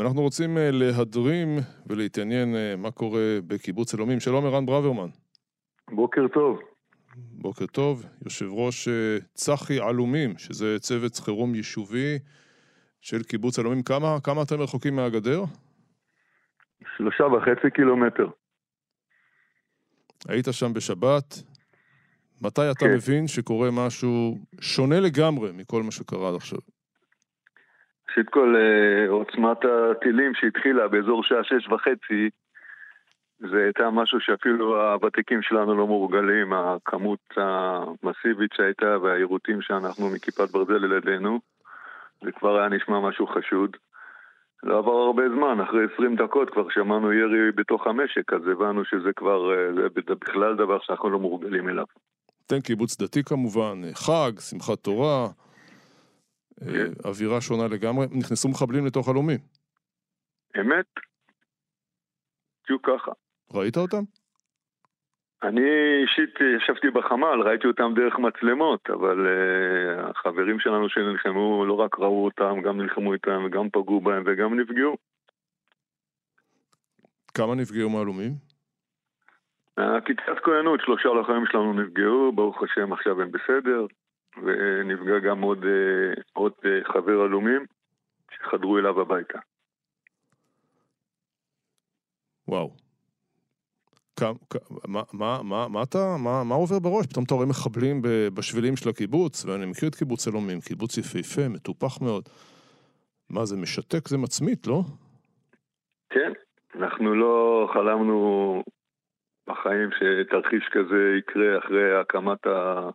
ואנחנו רוצים אה, להדרים ולהתעניין אה, מה קורה בקיבוץ אלומים. שלום ערן ברוורמן. בוקר טוב. בוקר טוב, יושב ראש אה, צחי עלומים, שזה צוות חירום יישובי של קיבוץ אלומים. כמה, כמה אתם רחוקים מהגדר? שלושה וחצי קילומטר. היית שם בשבת, מתי אתה כן. מבין שקורה משהו שונה לגמרי מכל מה שקרה עד עכשיו? ראשית כל, אה, עוצמת הטילים שהתחילה באזור שעה שש וחצי, זה הייתה משהו שאפילו הוותיקים שלנו לא מורגלים, הכמות המסיבית שהייתה והיירוטים שאנחנו מכיפת ברזל על ידינו, זה כבר היה נשמע משהו חשוד. לא עבר הרבה זמן, אחרי 20 דקות כבר שמענו ירי בתוך המשק, אז הבנו שזה כבר, אה, זה בכלל דבר שאנחנו לא מורגלים אליו. אתם קיבוץ דתי כמובן, חג, שמחת תורה, כן. אה, אווירה שונה לגמרי. נכנסו מחבלים לתוך הלומים. אמת? בדיוק ככה. ראית אותם? אני אישית ישבתי בחמ"ל, ראיתי אותם דרך מצלמות, אבל uh, החברים שלנו שנלחמו לא רק ראו אותם, גם נלחמו איתם וגם פגעו בהם וגם נפגעו. כמה נפגעו מהלומים? הכיתת כהנות, שלושה לוחמים שלנו נפגעו, ברוך השם עכשיו הם בסדר, ונפגע גם עוד, uh, עוד uh, חבר עלומים שחדרו אליו הביתה. וואו. כמה, מה, מה, מה, מה אתה, מה, מה עובר בראש? פתאום אתה רואה מחבלים בשבילים של הקיבוץ, ואני מכיר את קיבוץ אלומים, קיבוץ יפהפה, מטופח מאוד. מה, זה משתק, זה מצמית, לא? כן, אנחנו לא חלמנו בחיים שתרחיש כזה יקרה אחרי הקמת ה...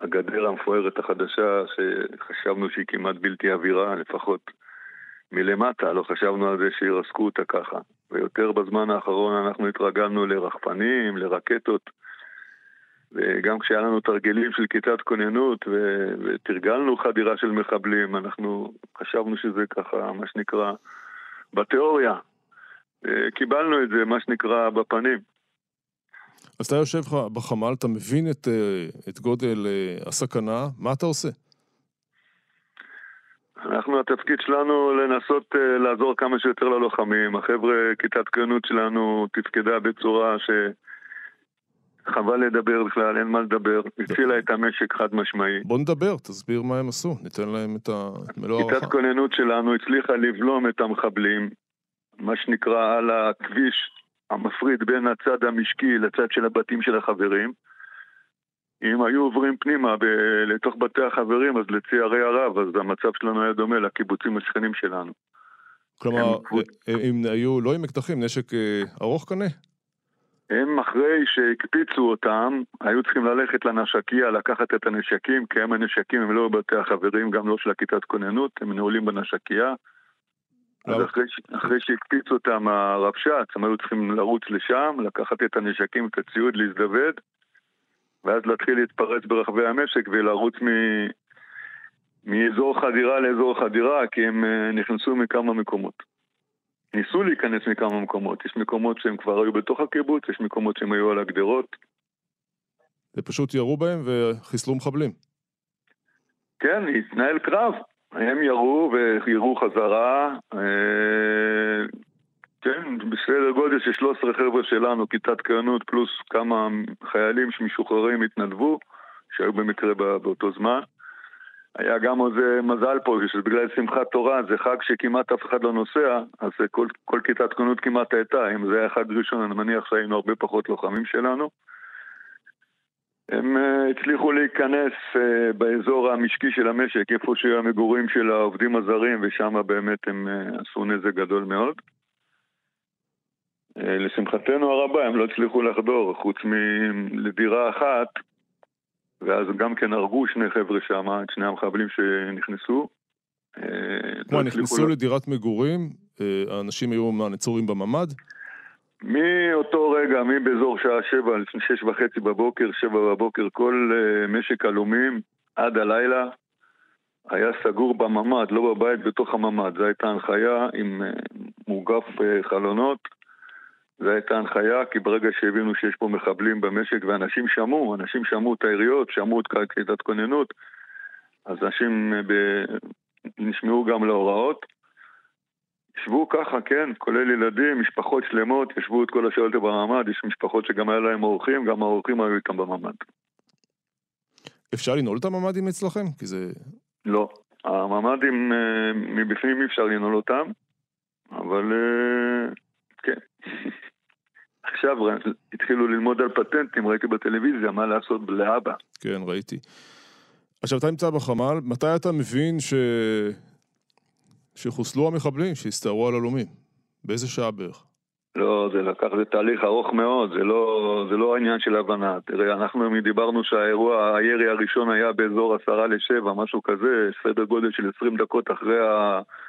הגדר המפוארת החדשה, שחשבנו שהיא כמעט בלתי עבירה, לפחות מלמטה, לא חשבנו על זה שירסקו אותה ככה. ויותר בזמן האחרון אנחנו התרגלנו לרחפנים, לרקטות, וגם כשהיה לנו תרגילים של כיתת כוננות ו- ותרגלנו חדירה של מחבלים, אנחנו חשבנו שזה ככה, מה שנקרא, בתיאוריה. אה, קיבלנו את זה, מה שנקרא, בפנים. אז אתה יושב בחמ"ל, אתה מבין את, אה, את גודל אה, הסכנה, מה אתה עושה? אנחנו, התפקיד שלנו לנסות uh, לעזור כמה שיותר ללוחמים. החבר'ה, כיתת כהנות שלנו תפקדה בצורה שחבל לדבר בכלל, אין מה לדבר. הצילה את המשק חד משמעי. בוא נדבר, תסביר מה הם עשו, ניתן להם את מלוא כיתת הערכה. כוננות שלנו הצליחה לבלום את המחבלים, מה שנקרא על הכביש המפריד בין הצד המשקי לצד של הבתים של החברים. אם היו עוברים פנימה ב- לתוך בתי החברים, אז לצערי הרב, אז המצב שלנו היה דומה לקיבוצים השכנים שלנו. כלומר, הם- אה, הם היו לא עם אקדחים, נשק אה, ארוך קנה? הם אחרי שהקפיצו אותם, היו צריכים ללכת לנשקיה, לקחת את הנשקים, כי הם הנשקים הם לא בבתי החברים, גם לא של הכיתת כוננות, הם נעולים בנשקיה. אז? אחרי, אחרי שהקפיצו אותם הרבש"ץ, הם היו צריכים לרוץ לשם, לקחת את הנשקים, את הציוד, להזדווד, ואז להתחיל להתפרץ ברחבי המשק ולרוץ מ... מאזור חדירה לאזור חדירה, כי הם אה, נכנסו מכמה מקומות. ניסו להיכנס מכמה מקומות, יש מקומות שהם כבר היו בתוך הקיבוץ, יש מקומות שהם היו על הגדרות. זה פשוט ירו בהם וחיסלו מחבלים. כן, התנהל קרב. הם ירו וירו חזרה. אה, כן, בסדר גודל של 13 חבר'ה שלנו, כיתת כהנות, פלוס כמה חיילים שמשוחררים התנדבו, שהיו במקרה בא- באותו זמן. היה גם איזה מזל פה, שבגלל שמחת תורה זה חג שכמעט אף אחד לא נוסע, אז כל, כל כיתת כהנות כמעט הייתה. אם זה היה חג ראשון, אני מניח שהיינו הרבה פחות לוחמים שלנו. הם uh, הצליחו להיכנס uh, באזור המשקי של המשק, איפה שהיו המגורים של העובדים הזרים, ושם באמת הם uh, עשו נזק גדול מאוד. לשמחתנו הרבה, הם לא הצליחו לחדור, חוץ מלדירה אחת, ואז גם כן הרגו שני חבר'ה שם, את שני המחבלים שנכנסו. לא הצליחו נכנסו לדירת מגורים, אה, האנשים היו מהנצורים בממ"ד, מאותו רגע, מבאזור שעה שבע, לפני שש וחצי בבוקר, שבע בבוקר, כל uh, משק עלומים עד הלילה היה סגור בממ"ד, לא בבית, בתוך הממ"ד. זו הייתה הנחיה עם uh, מוגף uh, חלונות. זו הייתה הנחיה, כי ברגע שהבינו שיש פה מחבלים במשק, ואנשים שמעו, אנשים שמעו את העיריות, שמעו את כיתת כוננות, אז אנשים ב... נשמעו גם להוראות. ישבו ככה, כן, כולל ילדים, משפחות שלמות, ישבו את כל השעות בממ"ד, יש משפחות שגם היה להם אורחים, גם האורחים היו איתם בממ"ד. אפשר לנעול את הממ"דים אצלכם? כי זה... לא. הממ"דים אה, מבפנים אי אפשר לנעול אותם, אבל אה, כן. עכשיו התחילו ללמוד על פטנטים, ראיתי בטלוויזיה, מה לעשות לאבא. כן, ראיתי. עכשיו, אתה נמצא בחמ"ל, מתי אתה מבין ש... שחוסלו המחבלים, שהסתערו על הלומים? באיזה שעה בערך? לא, זה לקח, זה תהליך ארוך מאוד, זה לא, זה לא העניין של הבנה. תראה, אנחנו דיברנו שהאירוע, הירי הראשון היה באזור עשרה לשבע, משהו כזה, סדר גודל של עשרים דקות אחרי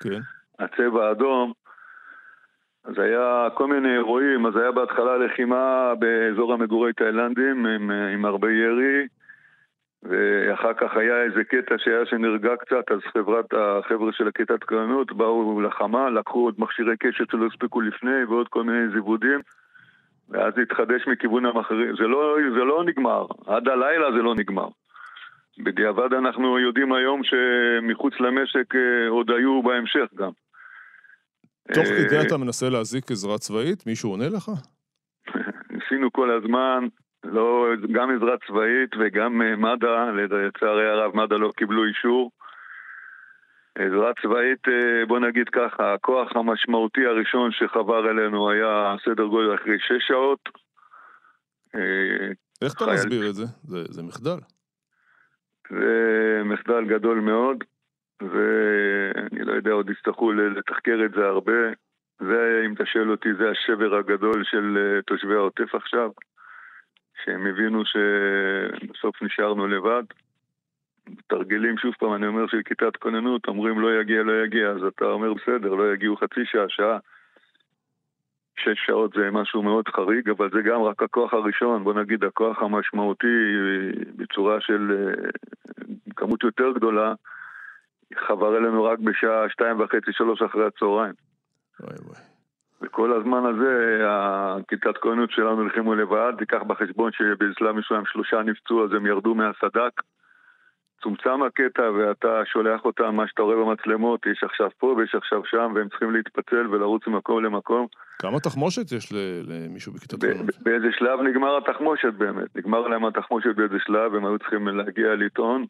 כן. הצבע האדום. אז היה כל מיני אירועים, אז היה בהתחלה לחימה באזור המגורי תאילנדים עם, עם הרבה ירי, ואחר כך היה איזה קטע שהיה שנרגע קצת, אז חברת, החבר'ה של הכיתת קרנות באו לחמה, לקחו עוד מכשירי קשת שלא הספיקו לפני ועוד כל מיני זיוודים ואז התחדש מכיוון המחרים. זה לא, זה לא נגמר, עד הלילה זה לא נגמר. בדיעבד אנחנו יודעים היום שמחוץ למשק אה, עוד היו בהמשך גם. תוך כדי אה, אתה מנסה להזיק עזרה צבאית? מישהו עונה לך? ניסינו כל הזמן, לא, גם עזרה צבאית וגם אה, מד"א, לצערי הרב מד"א לא קיבלו אישור. עזרה צבאית, אה, בוא נגיד ככה, הכוח המשמעותי הראשון שחבר אלינו היה סדר גודל אחרי שש שעות. איך אתה מסביר את זה? זה, זה מחדל. זה מחדל גדול מאוד. ואני לא יודע, עוד יצטרכו לתחקר את זה הרבה. זה, אם אתה שואל אותי, זה השבר הגדול של אה, תושבי העוטף עכשיו, שהם הבינו שבסוף נשארנו לבד. תרגילים, שוב פעם, אני אומר של כיתת כוננות, אומרים לא יגיע, לא יגיע, אז אתה אומר בסדר, לא יגיעו חצי שעה, שעה. שש שעות זה משהו מאוד חריג, אבל זה גם רק הכוח הראשון, בוא נגיד הכוח המשמעותי בצורה של אה, כמות יותר גדולה, חבר אלינו רק בשעה שתיים וחצי, שלוש אחרי הצהריים. וואי וואי. וכל הזמן הזה, הכיתת כהנות שלנו נלחמו לבד, תיקח בחשבון שבאסלאם מסוים שלושה נפצעו, אז הם ירדו מהסד"כ. צומצם הקטע ואתה שולח אותם, מה שאתה רואה במצלמות, יש עכשיו פה ויש עכשיו שם, והם צריכים להתפצל ולרוץ ממקום למקום. כמה תחמושת יש למישהו בכיתת כהנות? באיזה שלב נגמר התחמושת באמת, נגמר להם התחמושת באיזה שלב, הם היו צריכים להגיע לטעון.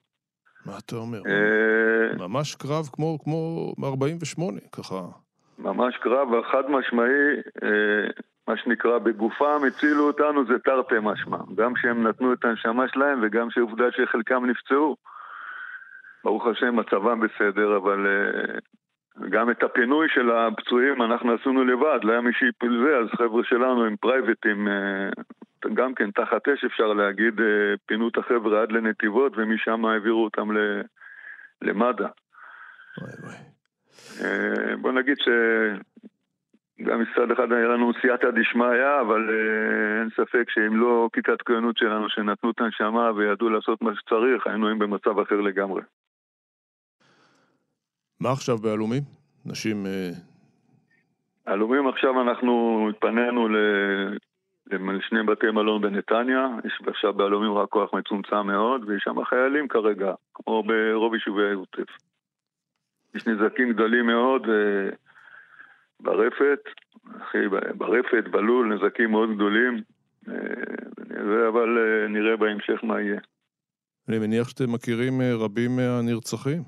מה אתה אומר? אה, ממש קרב כמו, כמו ב-48, ככה. ממש קרב חד משמעי, אה, מה שנקרא, בגופם הצילו אותנו זה תרתי משמע. גם שהם נתנו את הנשמה שלהם וגם שעובדה שחלקם נפצעו. ברוך השם, מצבם בסדר, אבל אה, גם את הפינוי של הפצועים אנחנו עשינו לבד, לא היה מי שיפול זה, אז חבר'ה שלנו הם פרייבטים, גם כן תחת אש אפשר להגיד, אה, פינו את החבר'ה עד לנתיבות ומשם העבירו אותם למד"א. אה, בוא נגיד שגם מצד אחד היה לנו סייעתא דשמיא, אבל אה, אין ספק שאם לא כיתת כהנות שלנו שנתנו את הנשמה וידעו לעשות מה שצריך, היינו היום במצב אחר לגמרי. מה עכשיו בעלומים? נשים... עלומים עכשיו אנחנו התפנינו לשני בתי מלון בנתניה, יש עכשיו בעלומים רק כוח מצומצם מאוד, ויש שם חיילים כרגע, כמו ברוב יישובי העוטף. יש נזקים גדולים מאוד אה, ברפת, אחי, ברפת, בלול, נזקים מאוד גדולים, אה, אבל אה, נראה בהמשך מה יהיה. אני מניח שאתם מכירים רבים מהנרצחים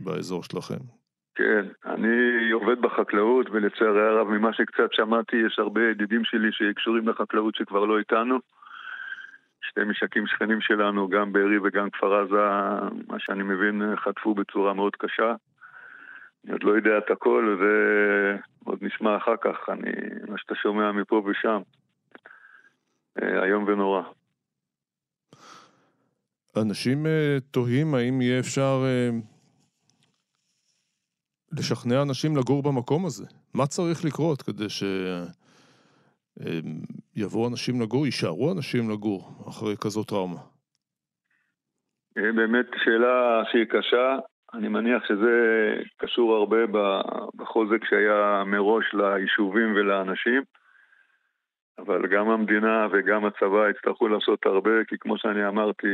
באזור שלכם. כן, אני עובד בחקלאות, ולצערי הרב, ממה שקצת שמעתי, יש הרבה ידידים שלי שקשורים לחקלאות שכבר לא איתנו. שתי משקים שכנים שלנו, גם בארי וגם כפר עזה, מה שאני מבין, חטפו בצורה מאוד קשה. אני עוד לא יודע את הכל, ועוד נשמע אחר כך, אני, מה שאתה שומע מפה ושם. אה, איום ונורא. אנשים אה, תוהים האם יהיה אפשר אה, לשכנע אנשים לגור במקום הזה? מה צריך לקרות כדי שיבואו אנשים לגור, יישארו אנשים לגור אחרי כזאת טראומה? באמת שאלה שהיא קשה. אני מניח שזה קשור הרבה בחוזק שהיה מראש ליישובים ולאנשים, אבל גם המדינה וגם הצבא יצטרכו לעשות הרבה, כי כמו שאני אמרתי,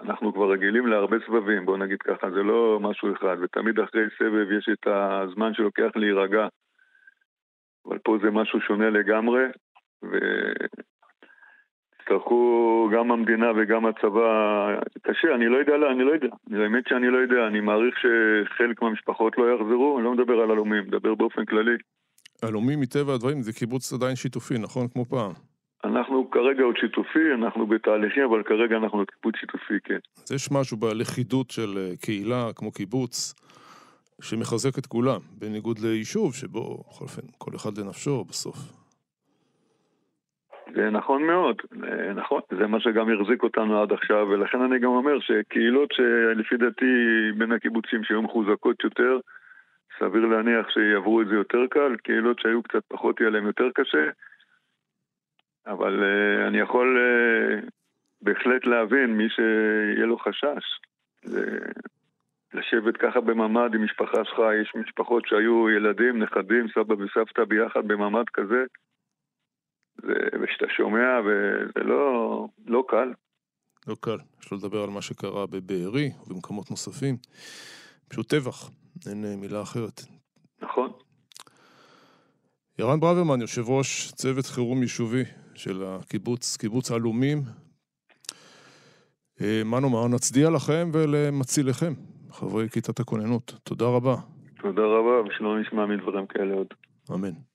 אנחנו כבר רגילים להרבה סבבים, בוא נגיד ככה, זה לא משהו אחד, ותמיד אחרי סבב יש את הזמן שלוקח להירגע. אבל פה זה משהו שונה לגמרי, ויצטרכו גם המדינה וגם הצבא, קשה, אני לא יודע, אני לא יודע, האמת שאני לא יודע, אני מעריך שחלק מהמשפחות לא יחזרו, אני לא מדבר על הלומים, מדבר באופן כללי. הלומים מטבע הדברים זה קיבוץ עדיין שיתופי, נכון? כמו פעם. אנחנו כרגע עוד שיתופי, אנחנו בתהליכים, אבל כרגע אנחנו עוד קיבוץ שיתופי, כן. אז יש משהו בלכידות של אה, קהילה כמו קיבוץ, שמחזק את כולם, בניגוד ליישוב שבו, בכל אופן, כל אחד לנפשו בסוף. זה נכון מאוד, נכון, זה מה שגם החזיק אותנו עד עכשיו, ולכן אני גם אומר שקהילות שלפי דעתי בין הקיבוצים שהיו מחוזקות יותר, סביר להניח שיעברו את זה יותר קל, קהילות שהיו קצת פחות יהיה להם יותר קשה, אבל uh, אני יכול uh, בהחלט להבין מי שיהיה לו חשש. זה... לשבת ככה בממ"ד עם משפחה שלך, יש משפחות שהיו ילדים, נכדים, סבא וסבתא ביחד בממ"ד כזה, ושאתה שומע, וזה לא, לא קל. לא קל. יש לו לדבר על מה שקרה בבארי ובמקומות נוספים. פשוט טבח, אין אה, מילה אחרת. נכון. ירן ברוורמן, יושב ראש צוות חירום יישובי של הקיבוץ, קיבוץ עלומים. אה, מה נאמר? נצדיע לכם ולמציליכם, חברי כיתת הכוננות. תודה רבה. תודה רבה, ושלא נשמע מדברים כאלה עוד. אמן.